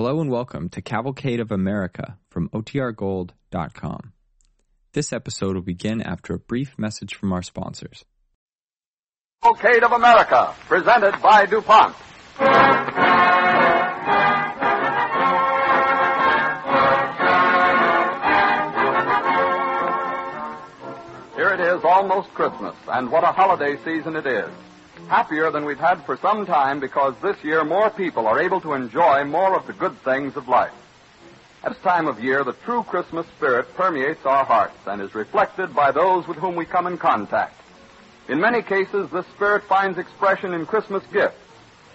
Hello and welcome to Cavalcade of America from OTRGold.com. This episode will begin after a brief message from our sponsors. Cavalcade of America, presented by DuPont. Here it is, almost Christmas, and what a holiday season it is. Happier than we've had for some time because this year more people are able to enjoy more of the good things of life. At this time of year, the true Christmas spirit permeates our hearts and is reflected by those with whom we come in contact. In many cases, this spirit finds expression in Christmas gifts,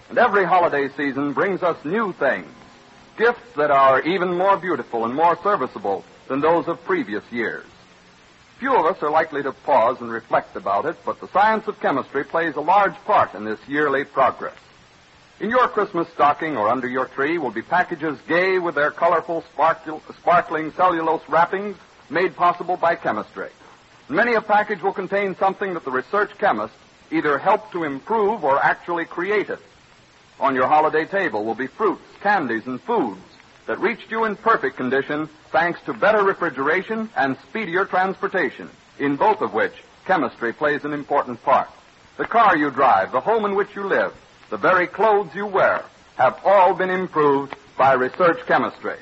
and every holiday season brings us new things, gifts that are even more beautiful and more serviceable than those of previous years. Few of us are likely to pause and reflect about it, but the science of chemistry plays a large part in this yearly progress. In your Christmas stocking or under your tree will be packages gay with their colorful, sparkle, sparkling cellulose wrappings made possible by chemistry. Many a package will contain something that the research chemist either helped to improve or actually created. On your holiday table will be fruits, candies, and foods that reached you in perfect condition thanks to better refrigeration and speedier transportation, in both of which chemistry plays an important part. The car you drive, the home in which you live, the very clothes you wear have all been improved by research chemistry.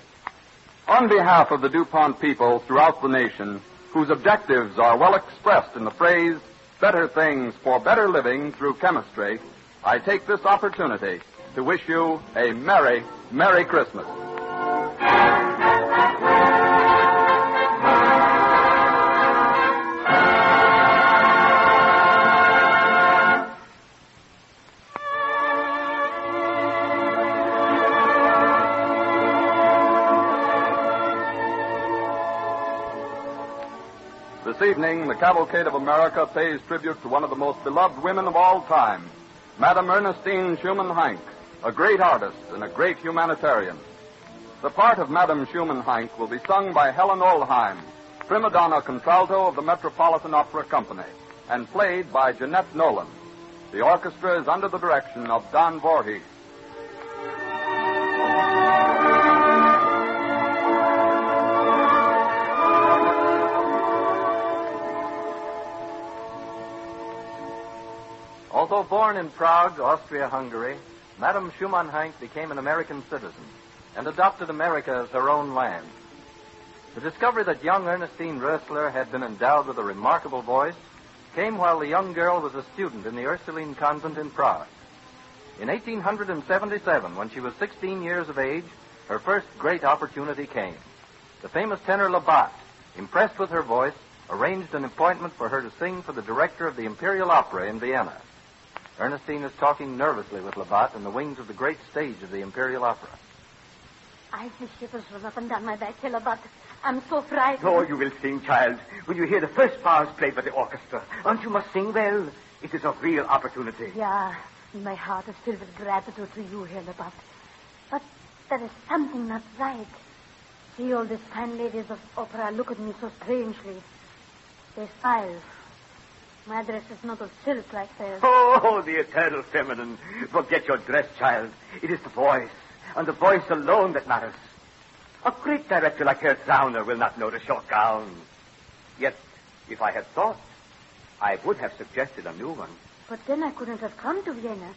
On behalf of the DuPont people throughout the nation, whose objectives are well expressed in the phrase, better things for better living through chemistry, I take this opportunity to wish you a Merry, Merry Christmas. Cavalcade of America pays tribute to one of the most beloved women of all time, Madame Ernestine Schumann Heink, a great artist and a great humanitarian. The part of Madame Schumann Heink will be sung by Helen Oldheim, prima donna contralto of the Metropolitan Opera Company, and played by Jeanette Nolan. The orchestra is under the direction of Don Voorhees. Born in Prague, Austria-Hungary, Madame Schumann Heink became an American citizen and adopted America as her own land. The discovery that young Ernestine Rössler had been endowed with a remarkable voice came while the young girl was a student in the Ursuline convent in Prague. In 1877, when she was 16 years of age, her first great opportunity came. The famous tenor Labat, impressed with her voice, arranged an appointment for her to sing for the director of the Imperial Opera in Vienna. Ernestine is talking nervously with Labat in the wings of the great stage of the Imperial Opera. I see shivers run up and down my back, Hilla, but I'm so frightened. Oh, you will sing, child, when you hear the first bars played by the orchestra. And you must sing well. It is a real opportunity. Yeah, my heart is filled with gratitude to you, Hilla, but... But there is something not right. See, all these fine ladies of opera look at me so strangely. They smile. My dress is not of silk like theirs. Oh, the eternal feminine. Forget your dress, child. It is the voice, and the voice alone that matters. A great director like Herr Zauner will not notice your gown. Yet, if I had thought, I would have suggested a new one. But then I couldn't have come to Vienna.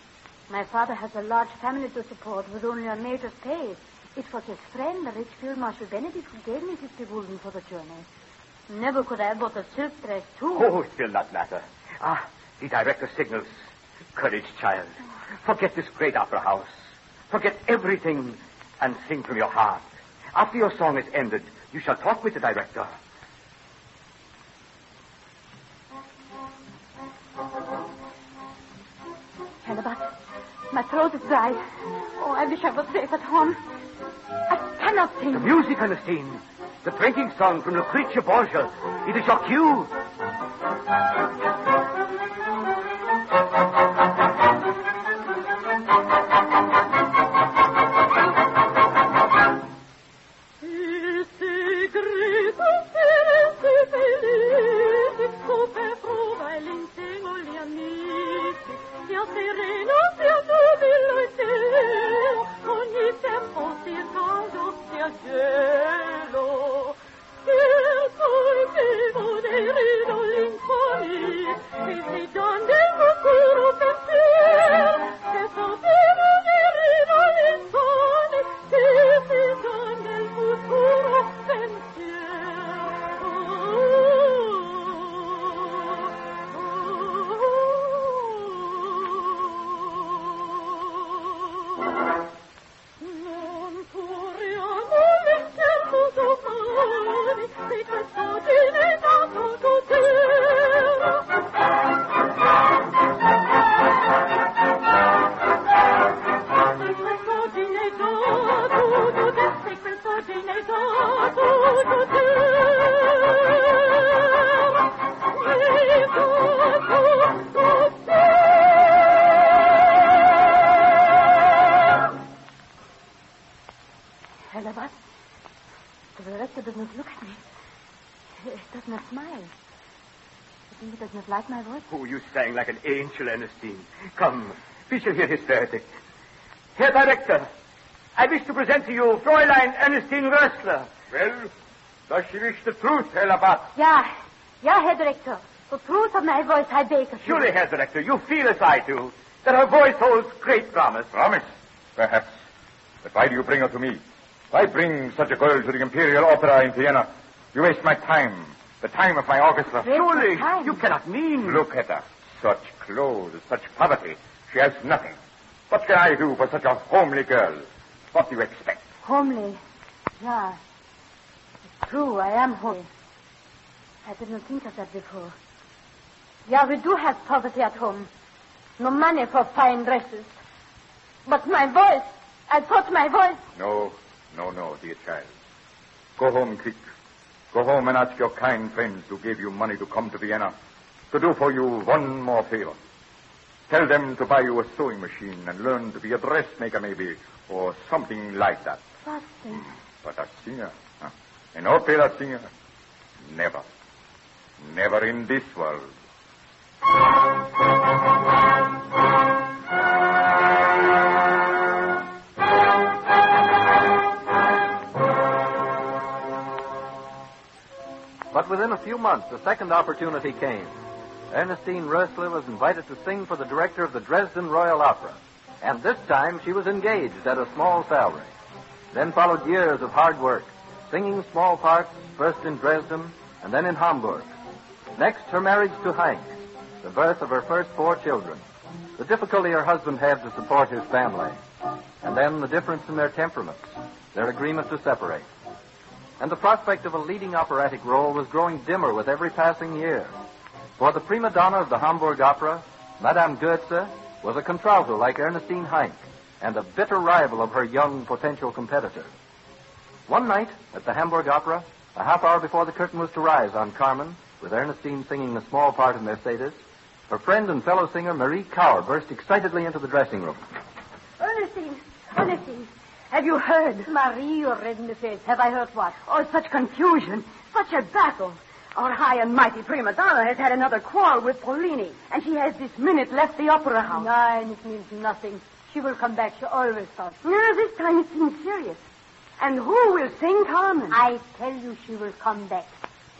My father has a large family to support with only a major's pay. It was his friend, the rich Field Marshal Benedict, who gave me 50 gulden for the journey. Never could I have bought a silk dress, too. Oh, it will not matter. Ah, the director signals. Courage, child. Forget this great opera house. Forget everything and sing from your heart. After your song is ended, you shall talk with the director. Hellebutt, my throat is dry. Oh, I wish I was safe at home. I cannot sing. The music, Ernestine. The drinking song from Lucrezia Borgia. It is your cue. Like an angel, Ernestine. Come, we shall hear his verdict. Herr Director, I wish to present to you Fräulein Ernestine Rössler. Well, does she wish the truth, Hellebutt? Ja, ja, Herr Director. The truth of my voice I beg of you. Surely, Herr Director, you feel as I do, that her voice holds great promise. Promise, perhaps. But why do you bring her to me? Why bring such a girl to the Imperial Opera in Vienna? You waste my time, the time of my orchestra. Surely, you cannot mean... Look at her. Such clothes, such poverty. She has nothing. What can I do for such a homely girl? What do you expect? Homely. Yeah. It's true, I am homely. I didn't think of that before. Yeah, we do have poverty at home. No money for fine dresses. But my voice, I thought my voice. No, no, no, dear child. Go home quick. Go home and ask your kind friends who gave you money to come to Vienna to do for you one more favor. Tell them to buy you a sewing machine and learn to be a dressmaker, maybe, or something like that. Nothing. Hmm. But a singer, huh? an opera singer, never. Never in this world. But within a few months, a second opportunity came. Ernestine Rössler was invited to sing for the director of the Dresden Royal Opera. And this time she was engaged at a small salary. Then followed years of hard work, singing small parts, first in Dresden and then in Hamburg. Next, her marriage to Heink, the birth of her first four children, the difficulty her husband had to support his family, and then the difference in their temperaments, their agreement to separate. And the prospect of a leading operatic role was growing dimmer with every passing year. For the prima donna of the Hamburg Opera, Madame Goetze, was a contralto like Ernestine Heink and a bitter rival of her young potential competitor. One night at the Hamburg Opera, a half hour before the curtain was to rise on Carmen, with Ernestine singing a small part of Mercedes, her friend and fellow singer Marie Cower burst excitedly into the dressing room. Ernestine, Ernestine, have you heard? Marie, you're red in the face. Have I heard what? Oh, such confusion, such a battle. Our high and mighty prima donna has had another quarrel with Pollini, and she has this minute left the opera house. Nine, it means nothing. She will come back. She always does. Yeah, this time it seems serious. And who will sing Carmen? I tell you she will come back.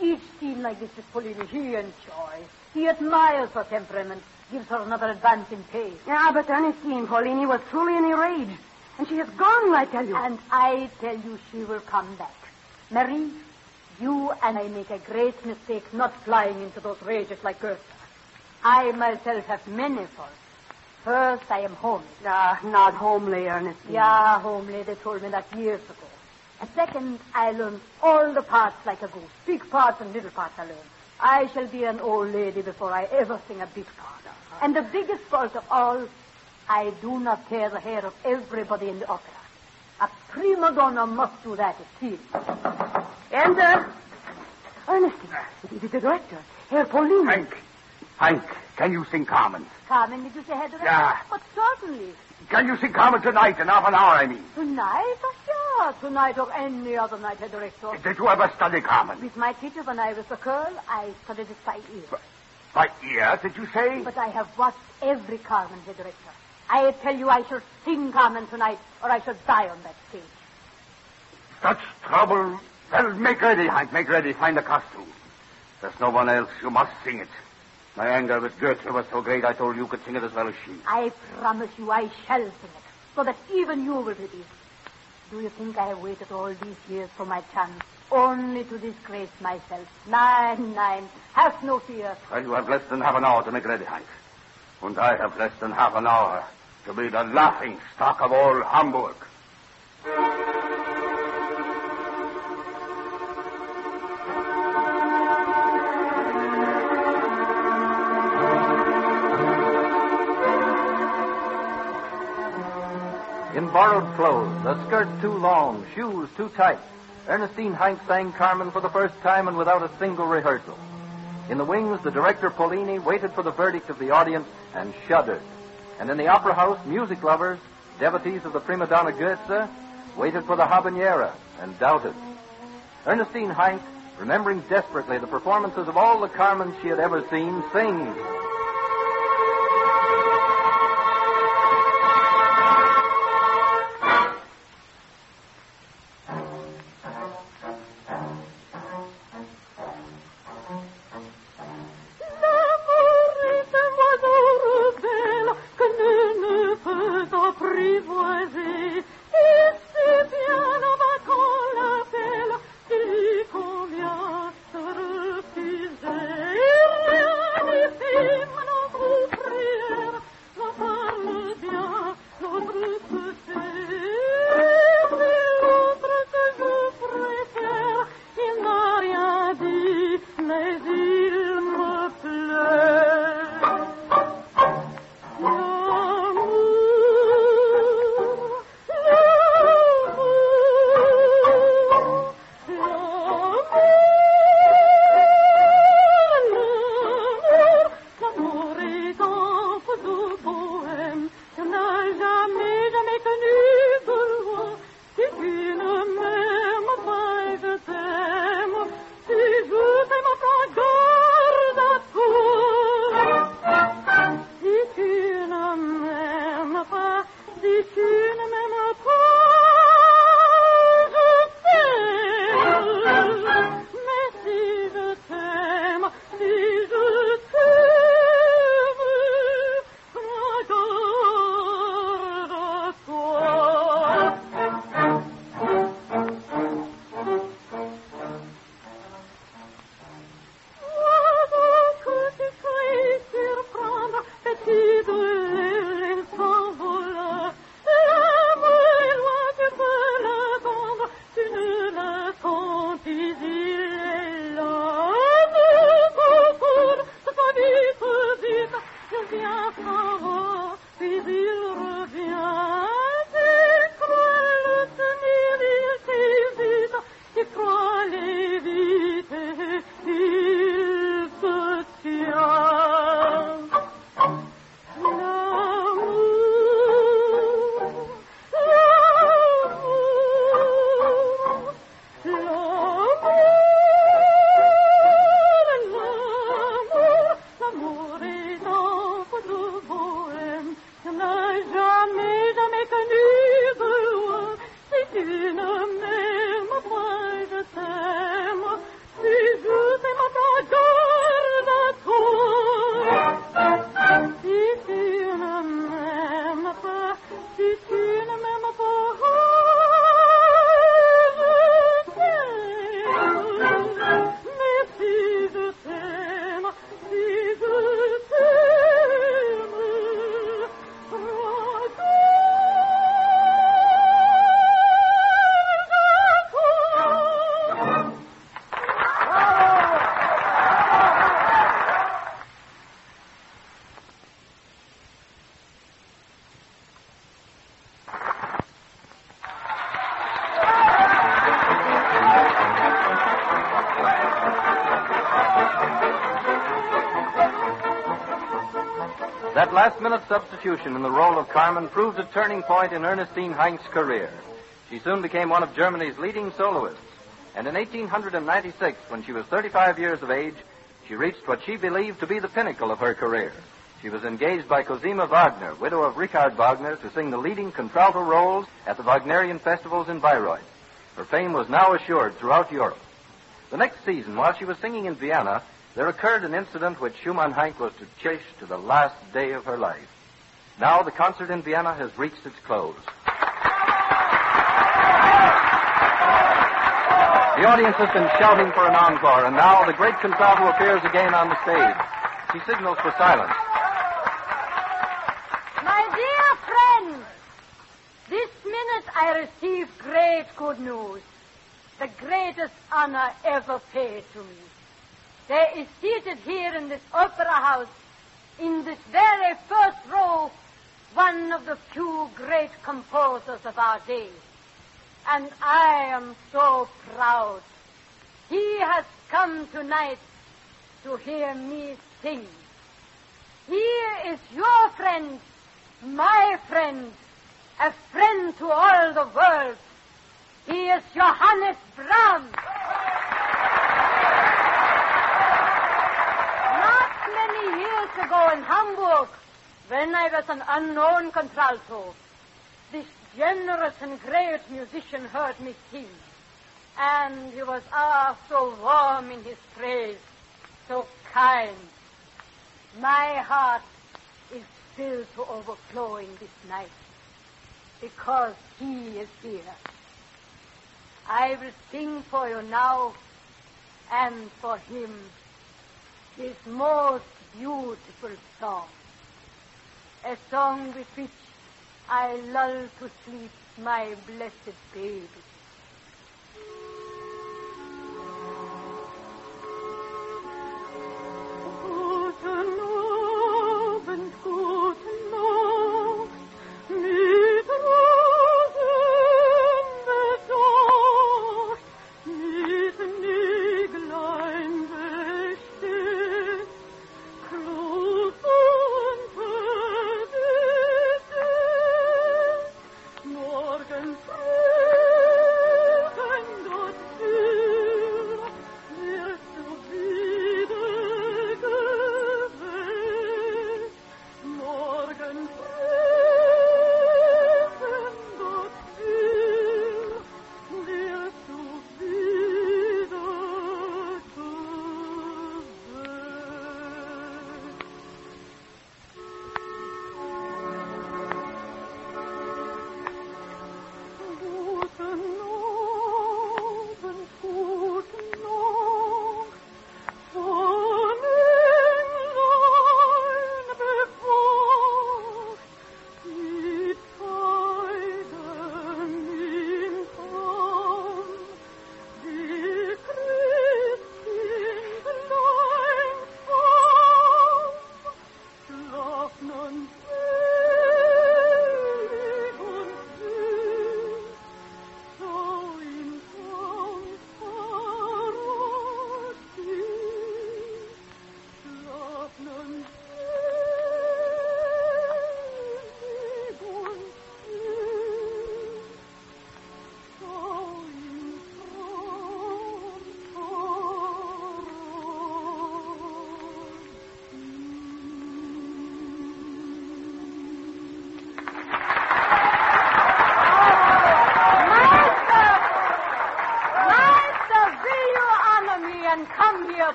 Each scene like this with Pollini, he enjoys. He admires her temperament, gives her another advance in pay. Yeah, but Ernestine Pollini was truly in a rage. And she has gone, I tell you. And I tell you she will come back. Marie, you and I make a great mistake not flying into those rages like Goetze. I myself have many faults. First, I am homely. Ah, not homely, Ernestine. Yeah, homely. They told me that years ago. And second, I learned all the parts like a goose. Big parts and little parts I learned. I shall be an old lady before I ever sing a big part. And the biggest fault of all, I do not tear the hair of everybody in the opera. A prima donna must do that, it seems. Enter. Uh, Ernestine, it is the director, Herr Pollini. Heink, Heink, can you sing Carmen? Carmen, did you say head of Yeah. But certainly. Can you sing Carmen tonight in half an hour, I mean? Tonight? Oh, yeah. Tonight or any other night, Herr Director. Did you ever study Carmen? With my teacher when I was a girl, I studied it by ear. By ear, did you say? But I have watched every Carmen, Herr Director. I tell you, I shall sing Carmen tonight, or I shall die on that stage. Such trouble. Well, make ready, Heink. Make ready. Find a costume. There's no one else. You must sing it. My anger with Goetze was so great I told you you could sing it as well as she. I promise you, I shall sing it, so that even you will believe. Do you think I have waited all these years for my chance, only to disgrace myself? Nein, nein, have no fear. Well, you have less than half an hour to make ready, Heink. And I have less than half an hour to be the laughing stock of all Hamburg. In borrowed clothes, a skirt too long, shoes too tight, Ernestine Heink sang Carmen for the first time and without a single rehearsal. In the wings, the director Pollini waited for the verdict of the audience and shuddered. And in the opera house, music lovers, devotees of the prima donna Goetze, waited for the habanera, and doubted. Ernestine Heink, remembering desperately the performances of all the Carmens she had ever seen, sings. In the role of Carmen proved a turning point in Ernestine Heink's career. She soon became one of Germany's leading soloists. And in 1896, when she was 35 years of age, she reached what she believed to be the pinnacle of her career. She was engaged by Cosima Wagner, widow of Richard Wagner, to sing the leading contralto roles at the Wagnerian festivals in Bayreuth. Her fame was now assured throughout Europe. The next season, while she was singing in Vienna, there occurred an incident which Schumann Heinck was to chase to the last day of her life. Now the concert in Vienna has reached its close. The audience has been shouting for an encore, and now the great contralto appears again on the stage. She signals for silence. My dear friends, this minute I receive great good news. The greatest honor ever paid to me. There is seated here in this opera house, in this very first row, one of the few great composers of our day. And I am so proud. He has come tonight to hear me sing. Here is your friend, my friend, a friend to all the world, He is Johannes Brahms. Not many years ago in Hamburg, when I was an unknown contralto, this generous and great musician heard me sing. And he was ah so warm in his praise, so kind. My heart is filled to overflowing this night because he is here. I will sing for you now and for him his most beautiful song. A song with which I lull to sleep my blessed baby.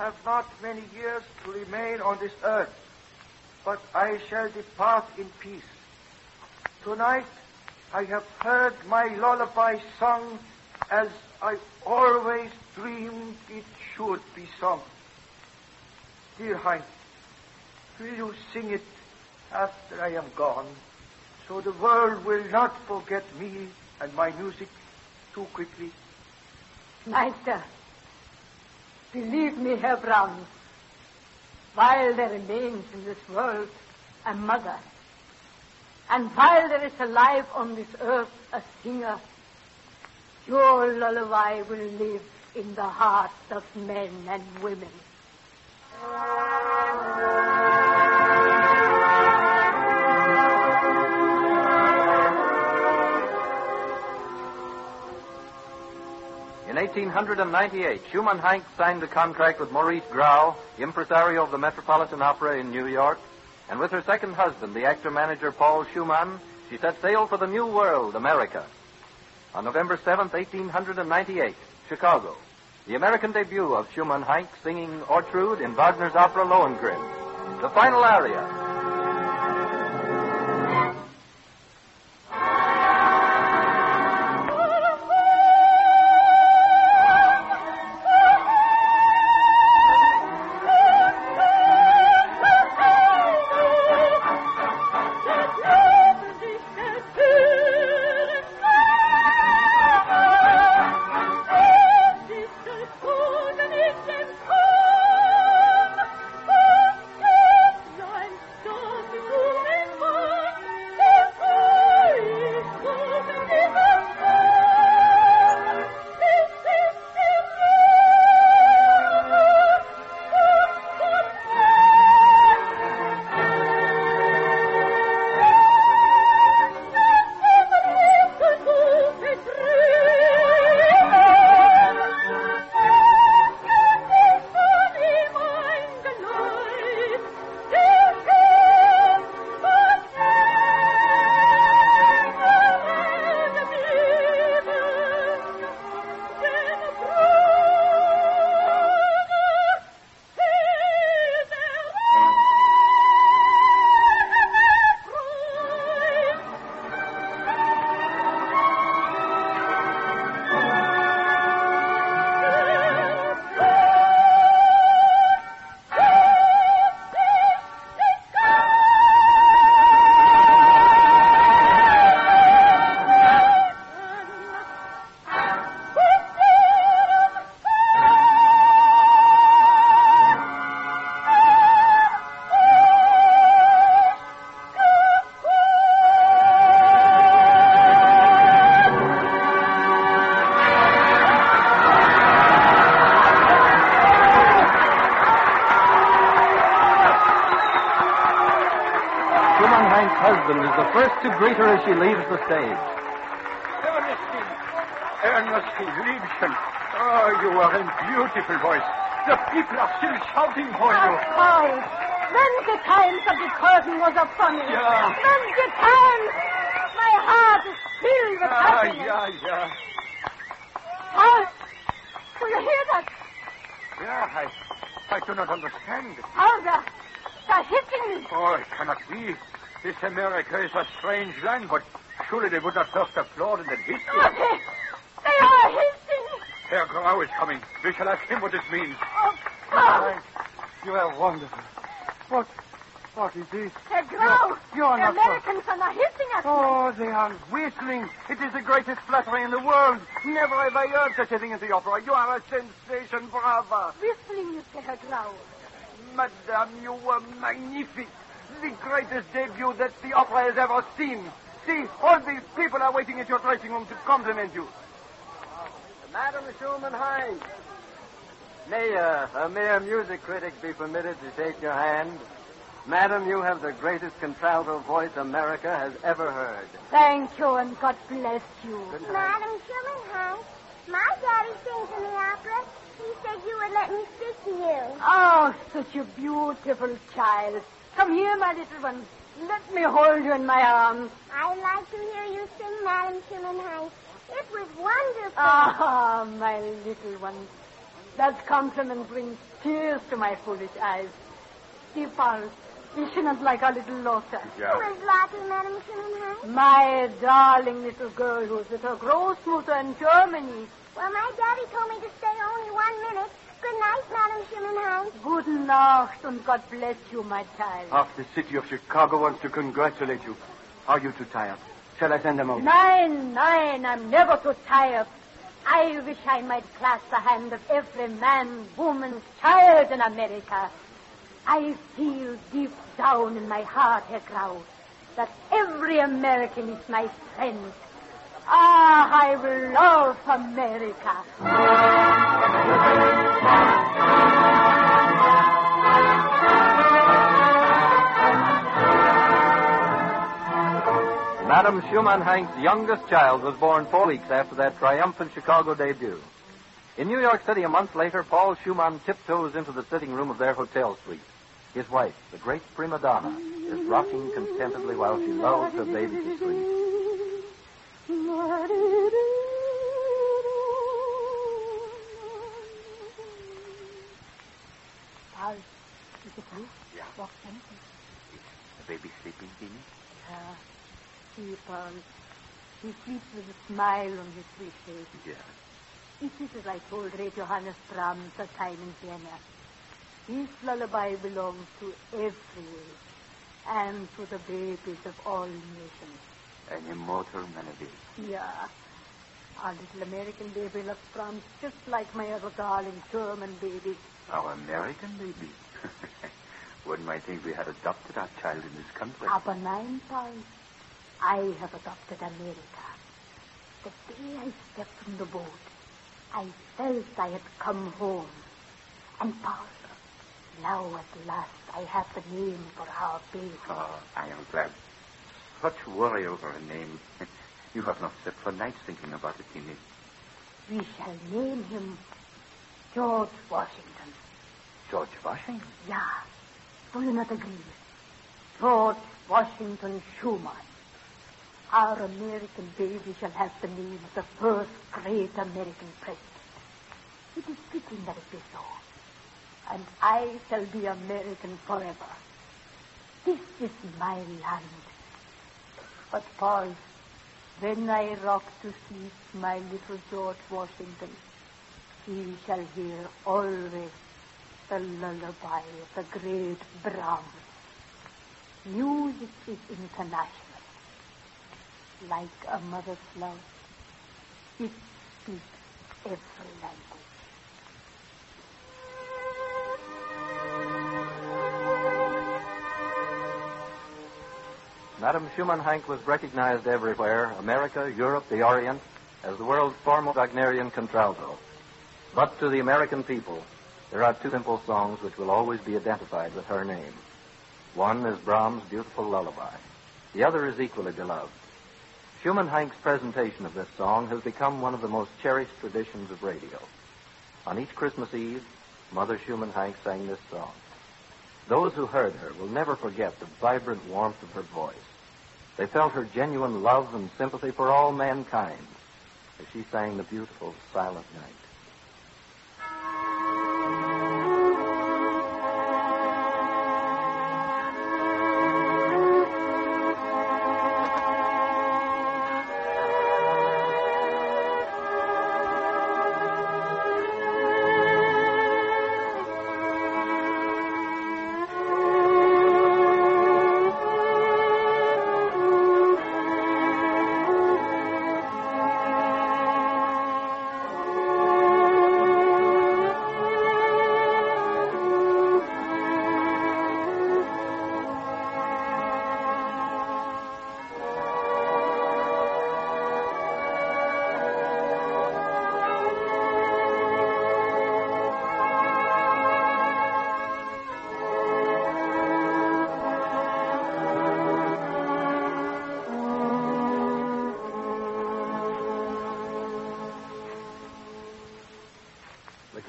Have not many years to remain on this earth, but I shall depart in peace. Tonight I have heard my lullaby sung as I always dreamed it should be sung. Dear Heink, will you sing it after I am gone? so the world will not forget me and my music too quickly. Meister, believe me, Herr Brown, while there remains in this world a mother, and while there is alive on this earth a singer, your lullaby will live in the hearts of men and women. 1898, Schumann Heink signed a contract with Maurice Grau, impresario of the Metropolitan Opera in New York, and with her second husband, the actor-manager Paul Schumann, she set sail for the New World, America. On November 7, 1898, Chicago, the American debut of Schumann Heink singing Ortrud in Wagner's opera Lohengrin. The final aria, to greet her as she leaves the stage. Ernestine! Ernestine, Liebchen! Oh, you are a beautiful voice. The people are still shouting for you. Paul, when the times of the curtain was upon me. Yeah. When the times, my heart is filled with Ah, happiness. yeah, yeah. Paul, do you hear that? Yeah, I, I do not understand. Oh, they're, they're hitting me. Oh, it cannot be. This America is a strange land, but surely they would not first applaud and then hit you. Oh, they, they are hitting me. Herr Grau is coming. We shall ask him what this means. Oh, Paul, You are wonderful. What? What is this? they're grow. You are the not Americans are not hitting us. Oh, they are whistling. It is the greatest flattery in the world. Never have I heard such a thing at the opera. You are a sensation, brava. Whistling, you say, Herr Grau. Madame, you were magnific. The greatest debut that the opera has ever seen. See, all these people are waiting at your dressing room to compliment you. Madam Schumann Heink. May uh, a mere music critic be permitted to shake your hand? Madam, you have the greatest contralto voice America has ever heard. Thank you, and God bless you. Madam Schumann, my daddy sings in the opera. He said you would let me speak to you. Oh, such a beautiful child. Come here, my little one. Let me hold you in my arms. I'd like to hear you sing, Madam Schumann. It was wonderful. Ah, my little one. That compliment brings tears to my foolish eyes. Dear Paul, is she not like our little Lotta? Who is Lottie, Madam Schumann? My darling little girl who's with her großmutter in Germany. Well, my daddy told me to stay only one minute. Good night, Madam Schumann. Good night, and God bless you, my child. Half the city of Chicago wants to congratulate you. Are you too tired? Shall I send them over? Nine, nine, I'm never too tired. I wish I might clasp the hand of every man, woman, child in America. I feel deep down in my heart, Herr Grau, that every American is my friend. Ah, I love America. Madam Schumann Heink's youngest child was born four weeks after that triumphant Chicago debut. In New York City a month later, Paul Schumann tiptoes into the sitting room of their hotel suite. His wife, the great prima donna, is rocking contentedly while she lulls her baby to sleep. Is it you? Yeah. What something? The baby sleeping, Jeannie? Yeah. See, Paul. He sleeps with a smile on his sweet face. Yeah. It is as I told Ray Johannes Brahms that time in Vienna. This lullaby belongs to every age and to the babies of all nations. An immortal melody. Yeah. Our little American baby loves Brahms just like my other darling German baby. Our American baby. One might think we had adopted our child in this country. Aber nein, Paul. I have adopted America. The day I stepped from the boat, I felt I had come home. And Paul, now at last I have the name for our baby. Oh, I am glad. Such worry over a name. You have not slept for nights thinking about it, Jeannie. We shall name him George Washington. George Washington. Yeah. Do you not agree? George Washington Schumann. Our American baby shall have the name of the first great American president. It is fitting that it be so. And I shall be American forever. This is my land. But Paul, when I rock to sleep my little George Washington, he shall hear always the lullaby of the great Brahms. Music is international. Like a mother's love, it speaks every language. Madame Schumann Heink was recognized everywhere America, Europe, the Orient as the world's foremost Wagnerian contralto. But to the American people, there are two simple songs which will always be identified with her name. One is Brahms' beautiful lullaby. The other is equally beloved. Schumann Heink's presentation of this song has become one of the most cherished traditions of radio. On each Christmas Eve, Mother Schumann Heink sang this song. Those who heard her will never forget the vibrant warmth of her voice. They felt her genuine love and sympathy for all mankind as she sang the beautiful Silent Night.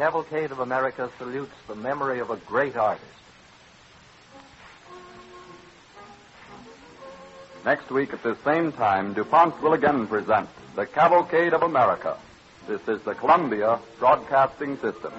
Cavalcade of America salutes the memory of a great artist. Next week at this same time, DuPont will again present the Cavalcade of America. This is the Columbia Broadcasting System.